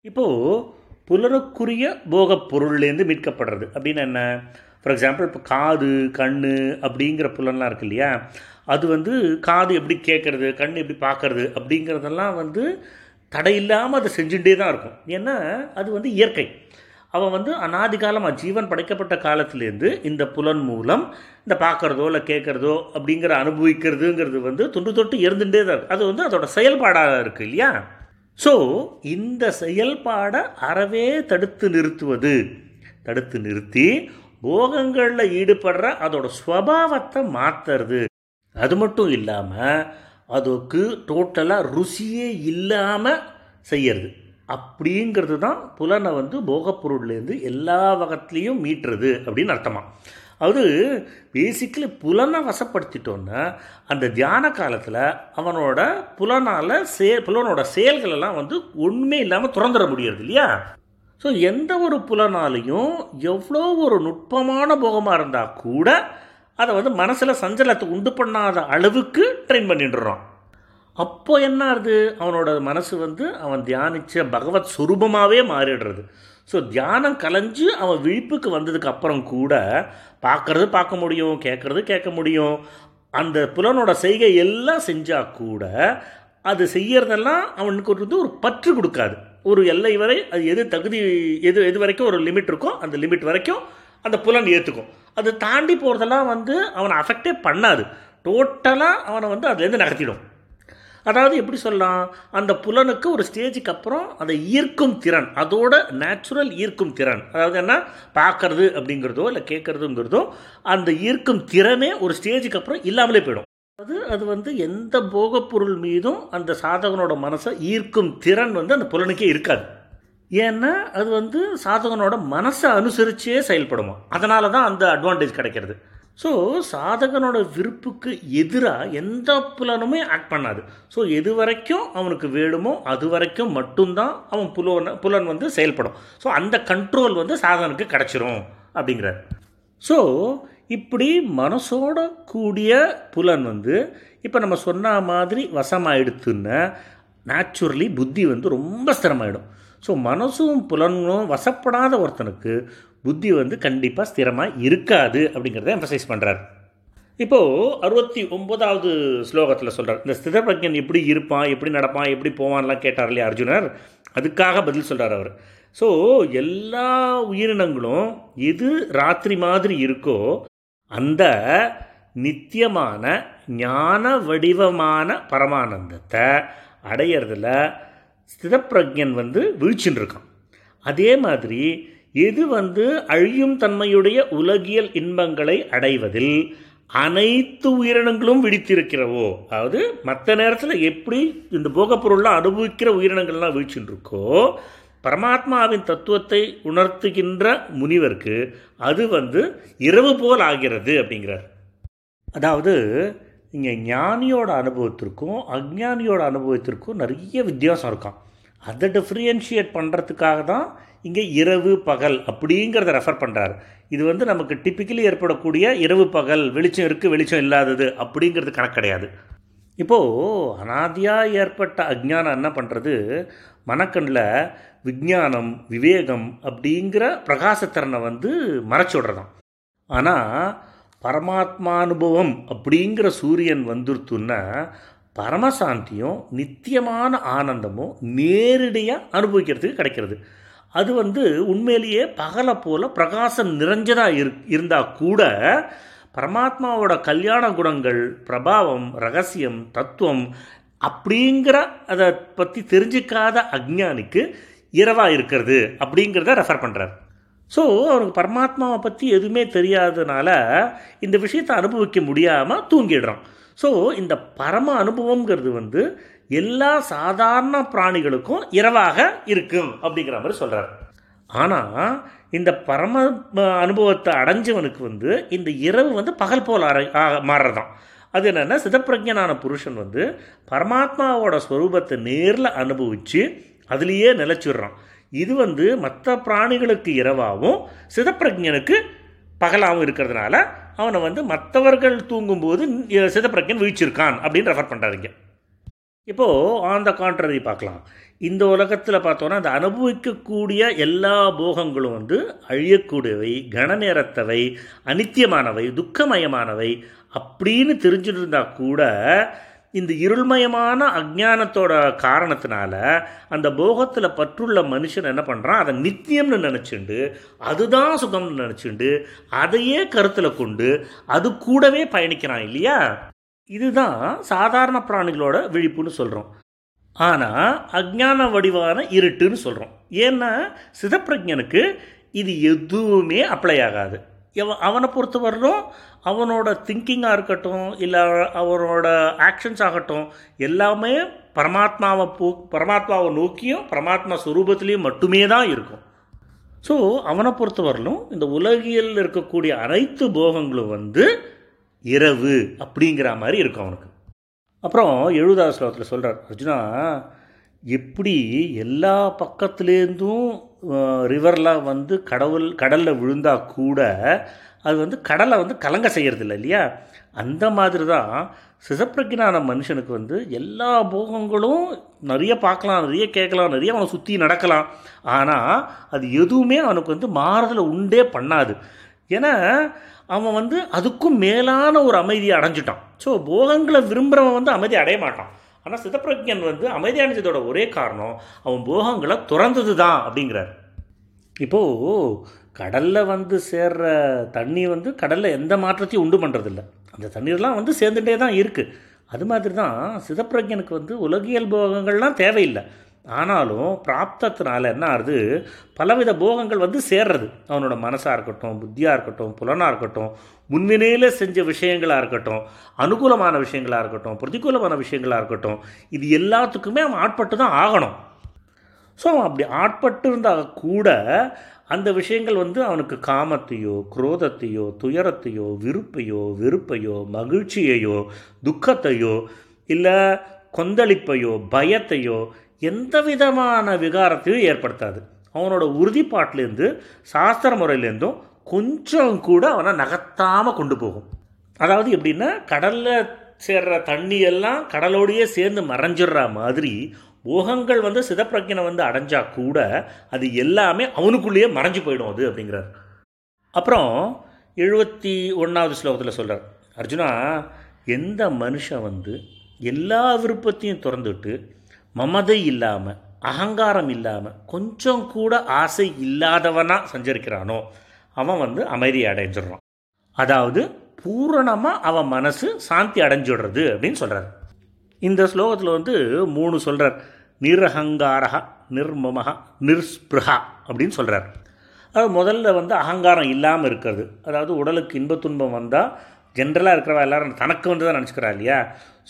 இப்போது புலனுக்குரிய போகப் பொருள்லேருந்து மீட்கப்படுறது அப்படின்னு என்ன? ஃபார் எக்ஸாம்பிள் இப்போ காது கண் அப்படிங்கிற புலன்லாம் இருக்கு இல்லையா? அது வந்து காது எப்படி கேட்குறது கண் எப்படி பார்க்கறது அப்படிங்கிறதெல்லாம் வந்து தடையில்லாமல் அதை செஞ்சுட்டே தான் இருக்கும். ஏன்னா அது வந்து இயற்கை. அவன் வந்து அனாதி காலமாக ஜீவன் படைக்கப்பட்ட காலத்திலேருந்து இந்த புலன் மூலம் இந்த பார்க்குறதோ இல்லை கேட்குறதோ அப்படிங்கிற அனுபவிக்கிறதுங்கிறது வந்து தொன்று தொட்டு இருந்துகிட்டே தான் இருக்குது அது வந்து அதோட செயல்பாடாக இருக்குது இல்லையா? ஸோ இந்த செயல்பாடை அறவே தடுத்து நிறுத்துவது. தடுத்து நிறுத்தி போகங்களில் ஈடுபடுற அதோட ஸ்வபாவத்தை மாற்றுறது அது மட்டும் இல்லாமல் அதுக்கு டோட்டலாக ருசியே இல்லாமல் செய்யறது. அப்படிங்கிறது தான் புலனை வந்து போகப்பொருள்லேருந்து எல்லா வகத்துலேயும் மீட்டுறது அப்படின்னு அர்த்தமாக அது பேசிக்கலி புலனை வசப்படுத்திட்டோன்னா அந்த தியான காலத்தில் அவனோட புலனால் சே புலனோட செயல்களெல்லாம் வந்து ஒன்றுமே இல்லாமல் திறந்துட முடியறது இல்லையா? ஸோ எந்த ஒரு புலனாலையும் எவ்வளோ ஒரு நுட்பமான போகமாக இருந்தால் கூட அதை வந்து மனசில் சஞ்சலத்தை உண்டு பண்ணாத அளவுக்கு ட்ரெயின் பண்ணிட்டுறான் அப்போ என்ன ஆகுது? அவனோட மனசு வந்து அவன் தியானித்த பகவத் சுரூபமாகவே மாறிடுறது. ஸோ தியானம் கலைஞ்சு அவன் விழிப்புக்கு வந்ததுக்கு அப்புறம் கூட பார்க்கறது பார்க்க முடியும் கேட்குறது கேட்க முடியும். அந்த புலனோட செய்கை எல்லாம் செஞ்சால் கூட அது செய்யறதெல்லாம் அவனுக்கு ஒரு வந்து ஒரு பற்று கொடுக்காது. ஒரு எல்லை வரை அது எது தகுதி எது எது வரைக்கும் ஒரு லிமிட் இருக்கோ அந்த லிமிட் வரைக்கும் அந்த புலன் ஏற்றுக்கும் அது தாண்டி போகிறதெல்லாம் வந்து அவனை அஃபெக்டே பண்ணாது. டோட்டலாக அவனை வந்து அதுலேருந்து நகர்த்திடும். அதாவது எப்படி சொல்லலாம்? அந்த புலனுக்கு ஒரு ஸ்டேஜுக்கு அப்புறம் அதை ஈர்க்கும் திறன் அதோட நேச்சுரல் ஈர்க்கும் திறன். அதாவது என்ன? பார்க்கறது அப்படிங்கிறதோ இல்லை கேட்குறதுங்கிறதோ அந்த ஈர்க்கும் திறனே ஒரு ஸ்டேஜுக்கு அப்புறம் இல்லாமலே போயிடும். அது அது வந்து எந்த போகப்பொருள் மீதும் அந்த சாதகனோட மனசை ஈர்க்கும் திறன் வந்து அந்த புலனுக்கே இருக்காது. ஏன்னா அது வந்து சாதகனோட மனசை அனுசரிச்சே செயல்படுமா? அதனால தான் அந்த அட்வான்டேஜ் கிடைக்கிறது. ஸோ சாதகனோட விருப்புக்கு எதிராக எந்த புலனுமே ஆக்ட் பண்ணாது. ஸோ எது வரைக்கும் அவனுக்கு வேணுமோ அது வரைக்கும் மட்டும்தான் அவன் புலன புலன் வந்து செயல்படும். ஸோ அந்த கண்ட்ரோல் வந்து சாதகனுக்கு கிடச்சிரும் அப்படிங்கிறார். ஸோ இப்படி மனசோட கூடிய புலன் வந்து இப்போ நம்ம சொன்ன மாதிரி வசமாயிடுத்துன்னா நேச்சுரலி புத்தி வந்து ரொம்ப ஸ்திரமாயிடும். ஸோ மனசும் புலனும் வசப்படாத ஒருத்தனுக்கு புத்தி வந்து கண்டிப்பாக ஸ்திரமாக இருக்காது அப்படிங்கிறத எம்பசைஸ் பண்ணுறார் இப்போது அறுபத்தி ஒன்பதாவது ஸ்லோகத்தில் சொல்கிறார் இந்த ஸ்திதப்பிரஜன் எப்படி இருப்பான் எப்படி நடப்பான் எப்படி போவான்லாம் கேட்டார் இல்லையா அர்ஜுனர்? அதுக்காக பதில் சொல்கிறார் அவர். ஸோ எல்லா உயிரினங்களும் எது ராத்திரி மாதிரி இருக்கோ அந்த நித்தியமான ஞான வடிவமான பரமானந்தத்தை அடையிறதுல ஸ்திதப்பிரஜன் வந்து வீழ்ச்சின்னு இருக்கான் அதே மாதிரி எது வந்து அழியும் தன்மையுடைய உலகியல் இன்பங்களை அடைவதில் அனைத்து உயிரினங்களும் விழித்திருக்கிறவோ அதாவது மற்ற நேரத்தில் எப்படி இந்த போகப்பொருள்லாம் அனுபவிக்கிற உயிரினங்கள்லாம் வீழ்ச்சின்றிருக்கோ பரமாத்மாவின் தத்துவத்தை உணர்த்துகின்ற முனிவருக்கு அது வந்து இரவு போல் ஆகிறது அப்படிங்கிறார். அதாவது இங்கே ஞானியோட அனுபவத்திற்கும் அஜ்ஞானியோட அனுபவத்திற்கும் நிறைய வித்தியாசம் இருக்கான் அதை டிஃப்ரென்ஷியேட் பண்ணுறதுக்காக தான் இங்கே இரவு பகல் அப்படிங்கிறத ரெஃபர் பண்ணுறாரு இது வந்து நமக்கு டிப்பிக்கலி ஏற்படக்கூடிய இரவு பகல் வெளிச்சம் இருக்குது வெளிச்சம் இல்லாதது அப்படிங்கிறது கணக்கு கிடையாது. இப்போது அனாதியாக ஏற்பட்ட அஜ்ஞானம் என்ன பண்ணுறது மனக்கண்ணில் விஞ்ஞானம் விவேகம் அப்படிங்கிற பிரகாசத்திறனை வந்து மறைச்சி விடுறதான் ஆனால் பரமாத்மானுபவம் அப்படிங்கிற சூரியன் வந்துருத்துன்னா பரமசாந்தியும் நித்தியமான ஆனந்தமும் நேரடியாக அனுபவிக்கிறதுக்கு கிடைக்கிறது. அது வந்து உண்மையிலேயே பகலை போல் பிரகாசம் நிறைஞ்சதாக இரு இருந்தால் கூட பரமாத்மாவோட கல்யாண குணங்கள் பிரபாவம் ரகசியம் தத்துவம் அப்படிங்கிற அதை பற்றி தெரிஞ்சிக்காத அஜ்ஞானிக்கு இரவாக இருக்கிறது அப்படிங்கிறத ரெஃபர் பண்ணுறார் ஸோ அவனுக்கு பரமாத்மாவை பற்றி எதுவுமே தெரியாததுனால இந்த விஷயத்தை அனுபவிக்க முடியாமல் தூங்கிடுறான். ஸோ இந்த பரம அனுபவங்கிறது வந்து எல்லா சாதாரண பிராணிகளுக்கும் இரவாக இருக்கும் அப்படிங்கிற மாதிரி சொல்கிறார் ஆனால் இந்த பரம அனுபவத்தை அடைஞ்சவனுக்கு வந்து இந்த இரவு வந்து பகல் போல் அறை மாறுறதான் அது என்னென்னா சிதப்பிரஜனான புருஷன் வந்து பரமாத்மாவோட ஸ்வரூபத்தை நேரில் அனுபவித்து அதுலேயே நிலச்சிடுறான். இது வந்து மற்ற பிராணிகளுக்கு இரவாகவும் சிதப்பிரஜனுக்கு பகலாகவும் இருக்கிறதுனால அவனை வந்து மற்றவர்கள் தூங்கும்போது சிதப்பிரஜன் வீழ்ச்சிருக்கான் அப்படின்னு ரெஃபர் பண்ணுறாருங்க இப்போது ஆன் த கான்ட்ரரி பார்க்கலாம். இந்த உலகத்தில் பார்த்தோன்னா அந்த அனுபவிக்கக்கூடிய எல்லா போகங்களும் வந்து அழியக்கூடியவை கனநேரத்தவை அனித்தியமானவை துக்கமயமானவை அப்படின்னு தெரிஞ்சுட்டு கூட இந்த இருள்மயமான அஜானத்தோட காரணத்தினால அந்த போகத்தில் பற்றுள்ள மனுஷன் என்ன பண்ணுறான் அதை நித்தியம்னு நினச்சிண்டு அதுதான் சுகம்னு நினச்சிண்டு அதையே கருத்தில் கொண்டு அது கூடவே பயணிக்கிறான் இல்லையா? இதுதான் சாதாரண பிராணிகளோட விழிப்புன்னு சொல்கிறோம் ஆனால் அஜான வடிவான இருட்டுன்னு சொல்கிறோம் ஏன்னா சிதப்பிரஜனுக்கு இது எதுவுமே அப்ளை ஆகாது. இவன் அவனை பொறுத்தவரையிலும் அவனோட திங்கிங்காக இருக்கட்டும் இல்லை அவனோட ஆக்ஷன்ஸ் ஆகட்டும் எல்லாமே பரமாத்மாவை போ பரமாத்மாவை நோக்கியும் பரமாத்மா ஸ்வரூபத்திலையும் மட்டுமே தான் இருக்கும். ஸோ அவனை பொறுத்த வரலும் இந்த உலகியல் இருக்கக்கூடிய அனைத்து போகங்களும் வந்து இரவு அப்படிங்கிற மாதிரி இருக்கும் அவனுக்கு. அப்புறம் எழுபதாவது ஸ்லோகத்தில் சொல்கிறார் அர்ஜுனா எப்படி எல்லா பக்கத்துலேருந்தும் ரிவர்லாம் வந்து கடவுள் கடலில் விழுந்தா கூட அது வந்து கடலை வந்து கலங்க செய்கிறதில்ல இல்லையா? அந்த மாதிரி தான் சிசப்பிரஜனான மனுஷனுக்கு வந்து எல்லா போகங்களும் நிறைய பார்க்கலாம் நிறைய கேட்கலாம் நிறைய அவனை சுற்றி நடக்கலாம். ஆனால் அது எதுவுமே அவனுக்கு வந்து மாறுதலை உண்டே பண்ணாது. ஏன்னா அவன் வந்து அதுக்கும் மேலான ஒரு அமைதியை அடைஞ்சிட்டான். ஸோ போகங்களை விரும்புகிறவன் வந்து அமைதி அடைய மாட்டான். ஆனால் சிதப்பிரஜன் வந்து அமைதி அடைஞ்சதோட ஒரே காரணம் அவன் போகங்களை துறந்தது தான் அப்படிங்கிறார். இப்போது கடலில் வந்து சேர்ற தண்ணி வந்து கடலில் எந்த மாற்றத்தையும் உண்டு பண்ணுறதில்ல அந்த தண்ணீர்லாம் வந்து சேர்ந்துட்டே தான் இருக்குது அது மாதிரி தான் சிதப்பிரஜனுக்கு வந்து உலகியல் போகங்கள்லாம் தேவையில்லை. ஆனாலும் பிராப்தத்தினால என்ன ஆகுது? பலவித போகங்கள் வந்து சேர்றது. அவனோட மனசாக இருக்கட்டும் புத்தியாக இருக்கட்டும் புலனாக இருக்கட்டும் முன்வினையில் செஞ்ச விஷயங்களாக இருக்கட்டும் அனுகூலமான விஷயங்களாக இருக்கட்டும் பிரதிகூலமான விஷயங்களாக இருக்கட்டும் இது எல்லாத்துக்குமே அவன் ஆட்பட்டு தான் ஆகணும். ஸோ அவன் அப்படி ஆட்பட்டு இருந்தால் கூட அந்த விஷயங்கள் வந்து அவனுக்கு காமத்தையோ குரோதத்தையோ துயரத்தையோ விருப்பையோ வெறுப்பையோ மகிழ்ச்சியையோ துக்கத்தையோ இல்லை கொந்தளிப்பையோ பயத்தையோ எந்த விதமான விகாரத்தையும் ஏற்படுத்தாது. அவனோட உறுதிப்பாட்டிலேருந்து சாஸ்திர முறையிலேருந்தும் கொஞ்சம் கூட அவனை நகர்த்தாமல் கொண்டு போகும். அதாவது எப்படின்னா கடலில் சேர்ற தண்ணி எல்லாம் கடலோடையே சேர்ந்து மறைஞ்சிடுற மாதிரி போகங்கள் வந்து சிதப்பிரஜனை வந்து அடைஞ்சா கூட அது எல்லாமே அவனுக்குள்ளேயே மறைஞ்சு போயிடும் அது அப்படிங்கிறார். அப்புறம் எழுபத்தி ஒன்றாவது ஸ்லோகத்தில் சொல்கிறார் அர்ஜுனா எந்த மனுஷன் வந்து எல்லா விருப்பத்தையும் திறந்துட்டு மமதை இல்லாமல் அகங்காரம் இல்லாமல் கொஞ்சம் கூட ஆசை இல்லாதவனாக சஞ்சரிக்கிறானோ அவன் வந்து அமைதி அடைஞ்சிடுறான். அதாவது பூரணமாக அவன் மனசு சாந்தி அடைஞ்சிடுறது அப்படின்னு சொல்கிறார் இந்த ஸ்லோகத்தில் வந்து மூணு சொல்கிறார் நிரஹங்காரா நிர்மமஹா நிர்ஸ்பிருஹா அப்படின்னு சொல்கிறார் அது முதல்ல வந்து அகங்காரம் இல்லாமல் இருக்கிறது. அதாவது உடலுக்கு இன்ப துன்பம் வந்தால் ஜென்ரலாக இருக்கிறவா எல்லாரும் தனக்கு வந்து தான் நினச்சிக்கிறா இல்லையா?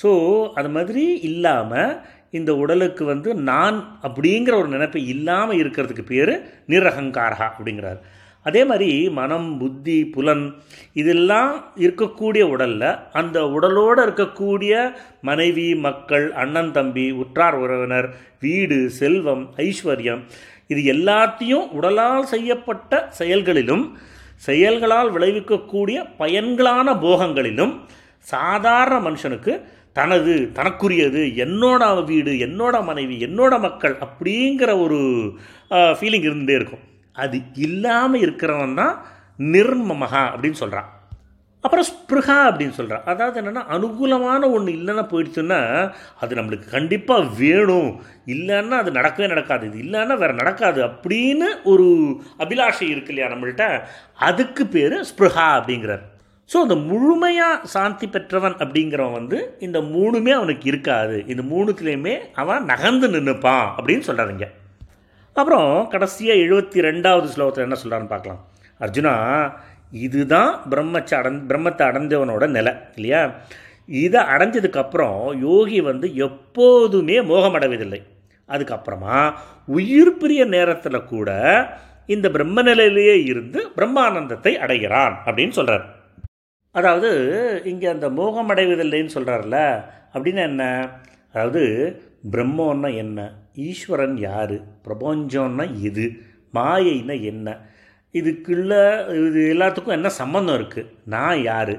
ஸோ அது மாதிரி இல்லாமல் இந்த உடலுக்கு வந்து நான் அப்படிங்கிற ஒரு நினைப்பு இல்லாமல் இருக்கிறதுக்கு பேர் நிரகங்காரா அப்படிங்கிறார். அதே மாதிரி மனம் புத்தி புலன் இதெல்லாம் இருக்கக்கூடிய உடலில் அந்த உடலோடு இருக்கக்கூடிய மனைவி மக்கள் அண்ணன் தம்பி உற்றார் உறவினர் வீடு செல்வம் ஐஸ்வர்யம் இது எல்லாத்தையும் உடலால் செய்யப்பட்ட செயல்களிலும் செயல்களால் விளைவிக்கக்கூடிய பயன்களான போகங்களிலும் சாதாரண மனுஷனுக்கு தனது தனக்குரியது என்னோட வீடு என்னோட மனைவி என்னோட மக்கள் அப்படிங்கிற ஒரு ஃபீலிங் இருந்துகிட்டே இருக்கும். அது இல்லாமல் இருக்கிறவன் தான் நிர்மமகா அப்படின்னு சொல்கிறான் அப்புறம் ஸ்பிருகா அப்படின்னு சொல்கிறான் அதாவது என்னென்னா அனுகூலமான ஒன்று இல்லைன்னா போயிடுச்சுன்னா அது நம்மளுக்கு கண்டிப்பாக வேணும். இல்லைன்னா அது நடக்கவே நடக்காது. இது இல்லைன்னா வேறு நடக்காது அப்படின்னு ஒரு அபிலாஷை இருக்கு இல்லையா நம்மள்கிட்ட அதுக்கு பேர் ஸ்பிருகா அப்படிங்கிறார். ஸோ அந்த முழுமையாக சாந்தி பெற்றவன் அப்படிங்கிறவன் வந்து இந்த மூணுமே அவனுக்கு இருக்காது. இந்த மூணுத்துலேயுமே அவன் நகர்ந்து நின்றுப்பான் அப்படின்னு சொல்கிறாருங்க அப்புறம் கடைசியாக எழுபத்தி ரெண்டாவது ஸ்லோகத்தில் என்ன சொல்கிறான்னு பார்க்கலாம். அர்ஜுனா இதுதான் பிரம்மச்ச அடந் பிரம்மத்தை அடைந்தவனோட நிலை இல்லையா? இதை அடைஞ்சதுக்கப்புறம் யோகி வந்து எப்போதுமே மோகமடைவதில்லை. அதுக்கப்புறமா உயிர் பிரிய நேரத்தில் கூட இந்த பிரம்ம நிலையிலேயே இருந்து பிரம்மானந்தத்தை அடைகிறான் அப்படின்னு சொல்கிறார் அதாவது இங்கே அந்த மோகம் அடைவதில்லைன்னு சொல்கிறார்ல அப்படின்னா என்ன? அதாவது பிரம்மன்னா என்ன? ஈஸ்வரன் யார்? பிரபஞ்சம்னா இது மாயைன்னா என்ன? இதுக்குள்ள இது எல்லாத்துக்கும் என்ன சம்மந்தம் இருக்குது நான் யார்?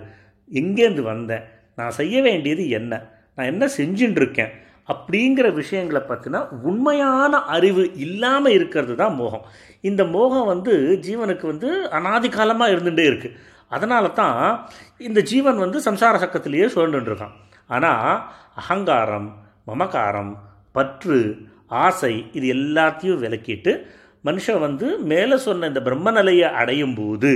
எங்கேருந்து வந்தேன்? நான் செய்ய வேண்டியது என்ன? நான் என்ன செஞ்சுட்டு இருக்கேன் அப்படிங்கிற விஷயங்களை பற்றினா உண்மையான அறிவு இல்லாமல் இருக்கிறது தான் மோகம். இந்த மோகம் வந்து ஜீவனுக்கு வந்து அனாதி காலமாக இருந்துகிட்டே இருக்குது அதனால தான் இந்த ஜீவன் வந்து சம்சார சக்கத்திலேயே சுழண்டுருக்கான் ஆனால் அகங்காரம் மமகாரம் பற்று ஆசை இது எல்லாத்தையும் விலக்கிட்டு மனுஷன் வந்து மேலே சொன்ன இந்த பிரம்ம நிலையை அடையும் போது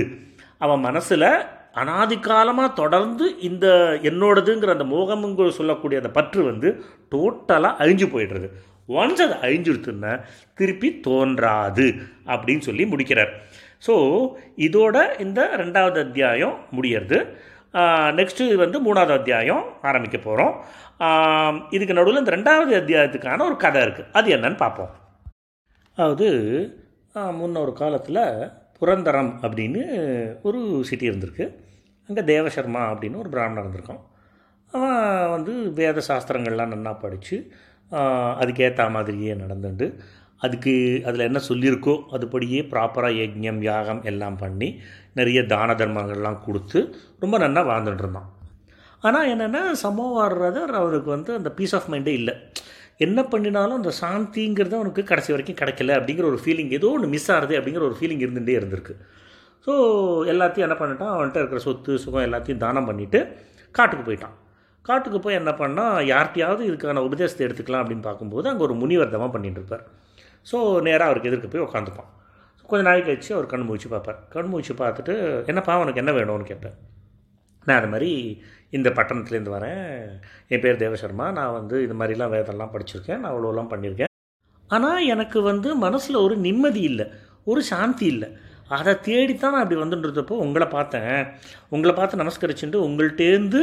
அவன் மனசில் அனாதி காலமாக தொடர்ந்து இந்த என்னோடதுங்கிற அந்த மோகம்ங்கிற சொல்லக்கூடிய அந்த பற்று வந்து டோட்டலாக அழிஞ்சு போயிடுறது. ஒன்ஸ் அது திருப்பி தோன்றாது அப்படின்னு சொல்லி முடிக்கிறார். ஸோ இதோட இந்த ரெண்டாவது அத்தியாயம் முடியறது. நெக்ஸ்ட்டு இது வந்து மூணாவது அத்தியாயம் ஆரம்பிக்க போகிறோம் இதுக்கு நடுவில் இந்த ரெண்டாவது அத்தியாயத்துக்கான ஒரு கதை இருக்குது அது என்னன்னு பார்ப்போம். அதாவது முன்னொரு காலத்தில் புரந்தரம் அப்படின்னு ஒரு சிட்டி இருந்திருக்கு. அங்கே தேவசர்மா அப்படின்னு ஒரு பிராமணர் இருந்திருக்கான். அவன் வந்து வேத சாஸ்திரங்கள்லாம் நல்லா படித்து அதுக்கேற்ற மாதிரியே நடந்துட்டு அதுக்கு அதில் என்ன சொல்லியிருக்கோ அதுபடியே ப்ராப்பராக யஜ்யம் யாகம் எல்லாம் பண்ணி நிறைய தான தர்மங்கள்லாம் கொடுத்து ரொம்ப நல்லா வாழ்ந்துட்டு இருந்தான். ஆனால் என்னென்னா சமோவாடுறதர் அவருக்கு வந்து அந்த பீஸ் ஆஃப் மைண்டே இல்லை. என்ன பண்ணினாலும் அந்த சாந்திங்கிறது அவனுக்கு கடைசி வரைக்கும் கிடைக்கல அப்படிங்கிற ஒரு ஃபீலிங் ஏதோ ஒன்று மிஸ் ஆகுது அப்படிங்கிற ஒரு ஃபீலிங் இருந்துகிட்டே இருந்திருக்கு. ஸோ எல்லாத்தையும் என்ன பண்ணிட்டான்? அவன்கிட்ட இருக்கிற சொத்து சுகம் எல்லாத்தையும் தானம் பண்ணிவிட்டு காட்டுக்கு போயிட்டான். காட்டுக்கு போய் என்ன பண்ணால் யார்கிட்டயாவது இதுக்கான உபதேசத்தை எடுத்துக்கலாம் அப்படின்னு பார்க்கும்போது அங்கே ஒரு முனிவர் தவம் பண்ணிட்டு இருப்பார். ஸோ நேராக அவருக்கு எதிர்க்க போய் உட்காந்துப்பான் கொஞ்சம் நாள் கழிச்சு அவர் கண் முழிச்சு பார்ப்பார். கண் முழிச்சு பார்த்துட்டு என்னப்பா அவனுக்கு என்ன வேணும்னு கேட்பேன். நான் அது மாதிரி இந்த பட்டணத்துலேருந்து வரேன். என் பேர் தேவசர்மா. நான் வந்து இது மாதிரிலாம் வேதம்லாம் படிச்சிருக்கேன். நான் அவ்வளோலாம் பண்ணியிருக்கேன். ஆனால் எனக்கு வந்து மனசில் ஒரு நிம்மதி இல்லை. ஒரு சாந்தி இல்லை. அதை தேடித்தான் நான் அப்படி வந்துன்றப்போ உங்களை பார்த்தேன். உங்களை பார்த்து நமஸ்கரிச்சுட்டு உங்கள்கிட்டேருந்து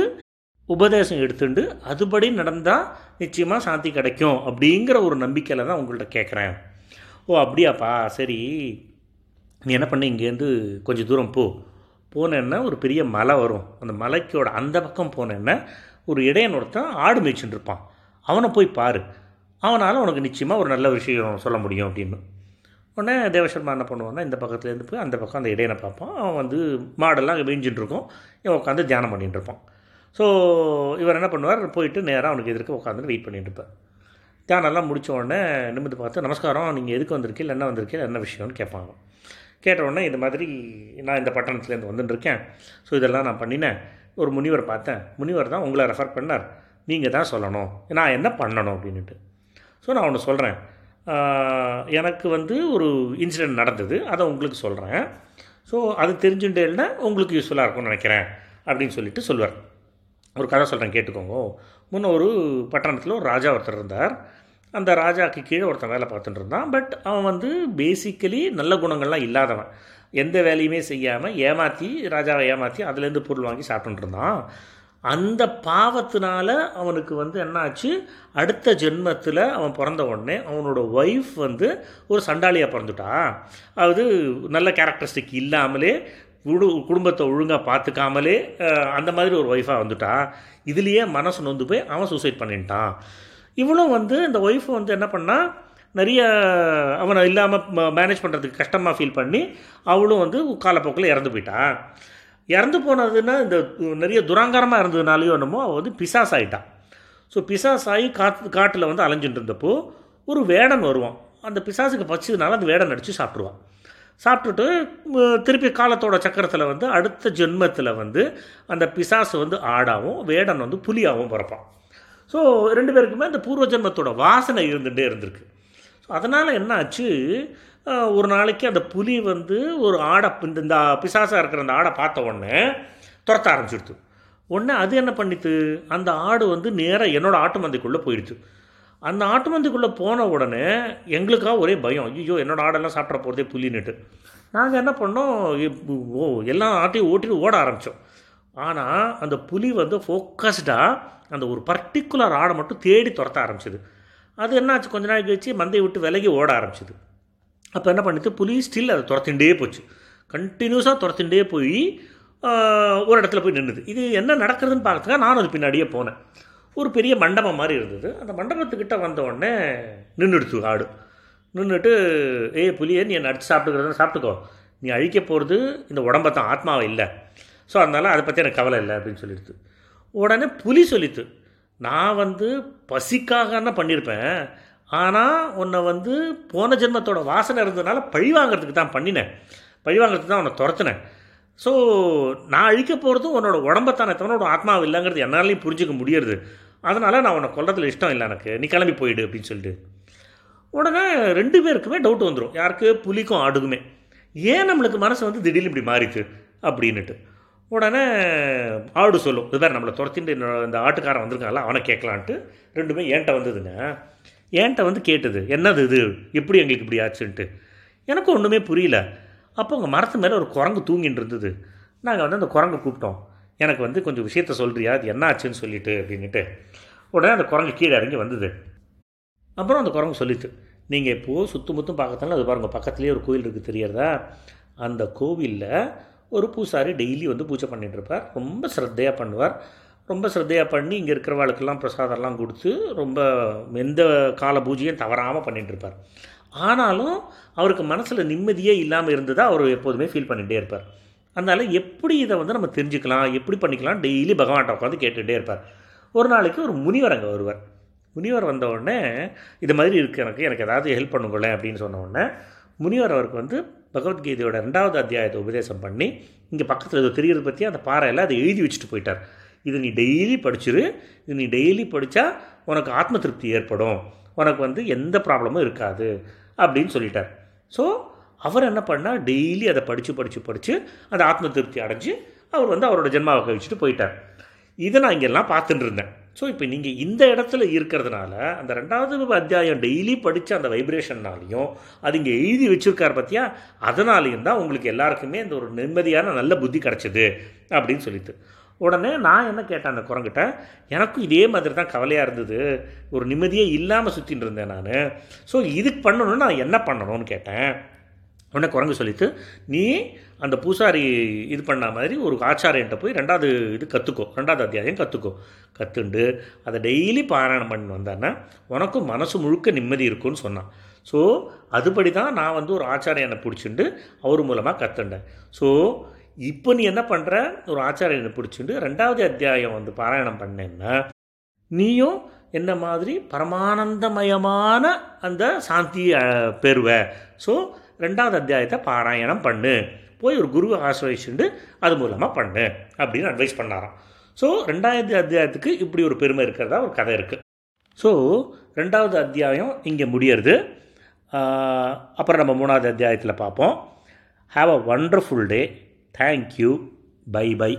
உபதேசம் எடுத்துட்டு அதுபடி நடந்தால் நிச்சயமாக சாந்தி கிடைக்கும் அப்படிங்கிற ஒரு நம்பிக்கையில் தான் உங்கள்கிட்ட கேட்குறேன். ஓ அப்படியாப்பா. சரி. நீ என்ன பண்ண இங்கேருந்து கொஞ்சம் தூரம் போ. போனேன்னா ஒரு பெரிய மலை வரும். அந்த மலைக்கோட அந்த பக்கம் போனேன்னா ஒரு இடையன் ஒருத்தன் ஆடு மேய்ச்சின்னு இருப்பான். அவனை போய் பாரு. அவனால் உனக்கு நிச்சயமாக ஒரு நல்ல விஷயம் சொல்ல முடியும் அப்படின்னு. உடனே தேவசர்மா என்ன பண்ணுவான்னா இந்த பக்கத்துலேருந்து போய் அந்த பக்கம் அந்த இடையனை பார்ப்பான். அவன் வந்து மாடெல்லாம் மேய்ஞ்சின்னு இருக்கும். இவன் உட்காந்து தியானம் பண்ணிட்டு இருப்பான். ஸோ இவர் என்ன பண்ணுவார்? போயிட்டு நேராக அவனுக்கு எதிர்க்க உட்காந்து வெயிட் பண்ணிட்டு இருப்பார். தியானம்லாம் முடித்த உடனே நிமிந்து பார்த்து நமஸ்காரம் நீங்கள் எதுக்கு வந்திருக்கீங்க? என்ன வந்திருக்கீங்க? என்ன விஷயம்னு கேட்பாங்க. கேட்ட உடனே இந்த மாதிரி நான் இந்த பட்டணத்துலேருந்து வந்துட்டுருக்கேன். ஸோ இதெல்லாம் நான் பண்ணினேன். ஒரு முனிவர் பார்த்தேன். முனிவர் தான் உங்களை ரெஃபர் பண்ணார். நீங்கள் தான் சொல்லணும். நான் என்ன பண்ணணும்? அப்படின்ட்டு ஸோ நான் ஒன்று சொல்கிறேன் எனக்கு வந்து ஒரு இன்சிடெண்ட் நடந்தது. அதை உங்களுக்கு சொல்கிறேன் ஸோ அது தெரிஞ்சுட்டேன்னா உங்களுக்கு யூஸ்ஃபுல்லாக இருக்கும்னு நினைக்கிறேன். அப்படின்னு சொல்லிட்டு சொல்லுவார் ஒரு கதை சொல்கிறேன் கேட்டுக்கோங்க. முன்ன ஒரு பட்டணத்தில் ஒரு ராஜா ஒருத்தர் இருந்தார். அந்த ராஜாக்கு கீழே ஒருத்தன் வேலை பார்த்துட்டு இருந்தான். பட் அவன் வந்து பேசிக்கலி நல்ல குணங்கள்லாம் இல்லாதவன். எந்த வேலையுமே செய்யாமல் ஏமாற்றி ராஜாவை ஏமாற்றி அதுலேருந்து பொருள் வாங்கி சாப்பிட்டுட்டு இருந்தான். அந்த பாவத்தினால அவனுக்கு வந்து என்னாச்சு? அடுத்த ஜென்மத்தில் அவன் பிறந்த உடனே அவனோட ஒய்ஃப் வந்து ஒரு சண்டாளியாக பிறந்துட்டான். அதாவது நல்ல கேரக்டரிஸ்டிக் இல்லாமலே குடு குடும்பத்தை ஒழுங்காக பார்த்துக்காமலே அந்த மாதிரி ஒரு ஒய்ஃபாக வந்துட்டான் இதுலேயே மனசு நொந்து போய் அவன் சூசைட் பண்ணிட்டான். இவளும் வந்து இந்த ஒய்ஃப் வந்து என்ன பண்ணா நிறைய அவனை இல்லாமல் மேனேஜ் பண்ணுறதுக்கு கஷ்டமாக ஃபீல் பண்ணி அவளும் வந்து காலப்போக்கில் இறந்து போயிட்டான் இறந்து போனதுன்னா இந்த நிறைய துராங்காரமாக இருந்ததுனாலையோ என்னமோ அவள் வந்து பிசாஸ் ஆகிட்டான் ஸோ பிசாஸ் ஆகி காத்து காட்டில் வந்து அலைஞ்சுட்டு இருந்தப்போ ஒரு வேடன் வருவான். அந்த பிசாசுக்கு பச்சதுனால அந்த வேடன் அடித்து சாப்பிடுவான். சாப்பிட்டுட்டு திருப்பி காலத்தோட சக்கரத்தில் வந்து அடுத்த ஜென்மத்தில் வந்து அந்த பிசாசு வந்து ஆடாகவும் வேடன் வந்து புலியாகவும் பிறப்பான். ஸோ ரெண்டு பேருக்குமே அந்த பூர்வ ஜென்மத்தோட வாசனை இருந்துகிட்டே இருந்திருக்கு. ஸோ அதனால் என்ன ஆச்சு ஒரு நாளைக்கு அந்த புலி வந்து ஒரு ஆடை இந்த இந்த பிசாசாக இருக்கிற அந்த ஆடை பார்த்த உடனே துரத்த ஆரம்பிச்சிடுது உடனே அது என்ன பண்ணித்து? அந்த ஆடு வந்து நேராக என்னோடய ஆட்டு மந்தைக்குள்ளே போயிடுச்சு அந்த ஆட்டு மந்திக்குள்ளே போன உடனே எங்களுக்காக ஒரே பயம். ஐயோ என்னோட ஆடெல்லாம் சாப்பிட போகிறதே புலின்னுட்டு. நாங்கள் என்ன பண்ணோம்? ஓ எல்லா ஆட்டையும் ஓட்டிட்டு ஓட ஆரம்பித்தோம் ஆனால் அந்த புலி வந்து ஃபோக்கஸ்டாக அந்த ஒரு பர்டிகுலர் ஆடை மட்டும் தேடி துரத்த ஆரம்பிச்சது. அது என்னாச்சு கொஞ்ச நாள் கழிச்சு மந்தையை விட்டு விலகி ஓட ஆரம்பிச்சது. அப்போ என்ன பண்ணிட்டு புலி ஸ்டில் அதை துரத்திண்டே போச்சு. கண்டினியூஸாக துரத்திண்டே போய் ஒரு இடத்துல போய் நின்றுது இது என்ன நடக்கிறதுன்னு பார்க்கறதுக்காக நானும் அது பின்னாடியே போனேன். ஒரு பெரிய மண்டபம் மாதிரி இருந்தது. அந்த மண்டபத்துக்கிட்ட வந்த உடனே நின்றுடுச்சு ஆடு. நின்றுட்டு ஏய் புலியே நீ என்னை அடிச்சு சாப்பிட்டுக்கிறத சாப்பிட்டுக்கோ. நீ அழிக்க போகிறது இந்த உடம்பை தான் ஆத்மாவை இல்லை. ஸோ அதனால் அதை பற்றி எனக்கு கவலை இல்லை அப்படின்னு சொல்லிடுது உடனே புலி சொல்லித்து நான் வந்து பசிக்காக தான் பண்ணியிருப்பேன். ஆனால் உன்னை வந்து போன ஜென்மத்தோட வாசனை இருந்ததுனால பழி வாங்குறதுக்கு தான் பண்ணினேன். பழி வாங்குறதுக்கு தான் உன்னை துரத்துனேன். ஸோ நான் அழிக்க போகிறதும் உன்னோட உடம்பத்தான தவிர உன்னோட ஆத்மாவை இல்லைங்கிறது என்னாலையும் புரிஞ்சுக்க முடியறது. அதனால் நான் உன்னை கொல்றதுல இஷ்டம் இல்லை எனக்கு. நீ கிளம்பி போயிடு அப்படின்னு சொல்லிட்டு. உடனே ரெண்டு பேருக்குமே டவுட் வந்துடும் யாருக்கு? புலிக்கும் ஆடுக்குமே. ஏன் நம்மளுக்கு மனசு வந்து திடீர்னு இப்படி மாறிச்சு? அப்படின்னுட்டு. உடனே ஆடு சொல்லும். இது வேறு நம்மளை துரத்திட்டு என்னோட இந்த ஆட்டுக்காரன் வந்திருக்காங்களா அவனை கேட்கலான்ட்டு. ரெண்டுமே என்கிட்ட வந்ததுங்க. ஏன்ட்ட வந்து கேட்டது என்னது இது? எப்படி எங்களுக்கு இப்படி ஆச்சுன்ட்டு? எனக்கு ஒன்றுமே புரியல. அப்போ உங்கள் மரத்து மேலே ஒரு குரங்கு தூங்கிட்டு இருந்தது. நாங்கள் வந்து அந்த குரங்கை கூப்பிட்டோம். எனக்கு வந்து கொஞ்சம் விஷயத்த சொல்கிறியா அது என்ன ஆச்சுன்னு சொல்லிட்டு அப்படின்ட்டு உடனே அந்த குரங்கு கீழே இறங்கி வந்தது. அப்புறம் அந்த குரங்கு சொல்லிட்டு நீங்கள் இப்போது சுற்றும் முத்தும் பார்க்கத்தாலும் அது பாருங்கள் பக்கத்துலேயே ஒரு கோயில் இருக்குது தெரியறதா அந்த கோவிலில் ஒரு பூசாரி டெய்லி வந்து பூஜை பண்ணிகிட்ருப்பார் ரொம்ப ஸ்ரத்தையாக பண்ணுவார். ரொம்ப ஸ்ரத்தையாக பண்ணி இங்கே இருக்கிறவாளுக்கெல்லாம் பிரசாதம்லாம் கொடுத்து ரொம்ப எந்த கால பூஜையும் தவறாமல் பண்ணிகிட்ருப்பார் ஆனாலும் அவருக்கு மனசில் நிம்மதியே இல்லாமல் இருந்ததா அவர் எப்போதுமே ஃபீல் பண்ணிகிட்டே இருப்பார். அதனால் எப்படி இதை வந்து நம்ம தெரிஞ்சுக்கலாம் எப்படி பண்ணிக்கலாம் டெய்லி பகவான்கிட்ட உட்காந்து கேட்டுகிட்டே இருப்பார். ஒரு நாளைக்கு ஒரு முனிவர் அங்கே வருவார். முனிவர் வந்த உடனே இது மாதிரி இருக்குது எனக்கு எனக்கு ஏதாவது ஹெல்ப் பண்ணுங்களேன் அப்படின்னு சொன்ன உடனே முனிவர் அவருக்கு வந்து பகவத்கீதையோட ரெண்டாவது அத்தியாயத்தை உபதேசம் பண்ணி இங்கே பக்கத்தில் இது தெரிகிறது பற்றி அந்த பாறையில் அதை எழுதி வச்சுட்டு போயிட்டார். இது நீ டெய்லி படிச்சிரு இது நீ டெய்லி படித்தா உனக்கு ஆத்ம திருப்தி ஏற்படும் உனக்கு வந்து எந்த ப்ராப்ளமும் இருக்காது அப்படின்னு சொல்லிட்டார். ஸோ அவர் என்ன பண்ணால் டெய்லி அதை படித்து படித்து படித்து அந்த ஆத்ம திருப்தி அடைஞ்சு அவர் வந்து அவரோட ஜென்மாவை கழிச்சுட்டு போயிட்டார். இதை நான் இங்கெல்லாம் பார்த்துட்டு இருந்தேன். ஸோ இப்போ நீங்கள் இந்த இடத்துல இருக்கிறதுனால அந்த ரெண்டாவது அத்தியாயம் டெய்லி படித்த அந்த வைப்ரேஷன்னாலையும் அது இங்கே எழுதி வச்சுருக்கார் பார்த்தியா அதனாலையும் தான் உங்களுக்கு எல்லாருக்குமே இந்த ஒரு நிம்மதியான நல்ல புத்தி கிடச்சிது அப்படின்னு சொல்லிட்டு. உடனே நான் என்ன கேட்டேன் அந்த குரங்கிட்ட? எனக்கும் இதே மாதிரி தான் கவலையாக இருந்தது. ஒரு நிம்மதியே இல்லாமல் சுற்றின்னு இருந்தேன் நான். ஸோ இதுக்கு பண்ணணும்னு நான் என்ன பண்ணணும்னு கேட்டேன்? உடனே குரங்கு சொல்லிட்டு நீ அந்த பூசாரி இது பண்ண மாதிரி ஒரு ஆச்சாரியன்ட்ட போய் ரெண்டாவது இது கற்றுக்கோ ரெண்டாவது அத்தியாயம் கற்றுக்கோ கற்றுண்டு அதை டெய்லி பாராயணம் பண்ணி வந்தான்னா உனக்கும் மனசு முழுக்க நிம்மதி இருக்கும்னு சொன்னான். ஸோ அதுபடி தான் நான் வந்து ஒரு ஆச்சாரியனை பிடிச்சிண்டு அவர் மூலமாக கற்றுண்டேன் ஸோ இப்போ நீ என்ன பண்ணுற ஒரு ஆச்சாரியனை பிடிச்சிண்டு ரெண்டாவது அத்தியாயம் வந்து பாராயணம் பண்ணேன்னா நீயும் என்ன மாதிரி பரமானந்தமயமான அந்த சாந்தியை பெறுவ. ஸோ ரெண்டாவது அத்தியாயத்தை பாராயணம் பண்ணு. போய் ஒரு குருவை ஆசிரியச்சுண்டு அது மூலமாக பண்ணு அப்படின்னு அட்வைஸ் பண்ணாராம். ஸோ ரெண்டாவது அத்தியாயத்துக்கு இப்படி ஒரு பெருமை இருக்கிறதா ஒரு கதை இருக்குது ஸோ ரெண்டாவது அத்தியாயம் இங்கே முடியறது. அப்புறம் நம்ம மூணாவது அத்தியாயத்தில் பார்ப்போம் have a wonderful day thank you bye bye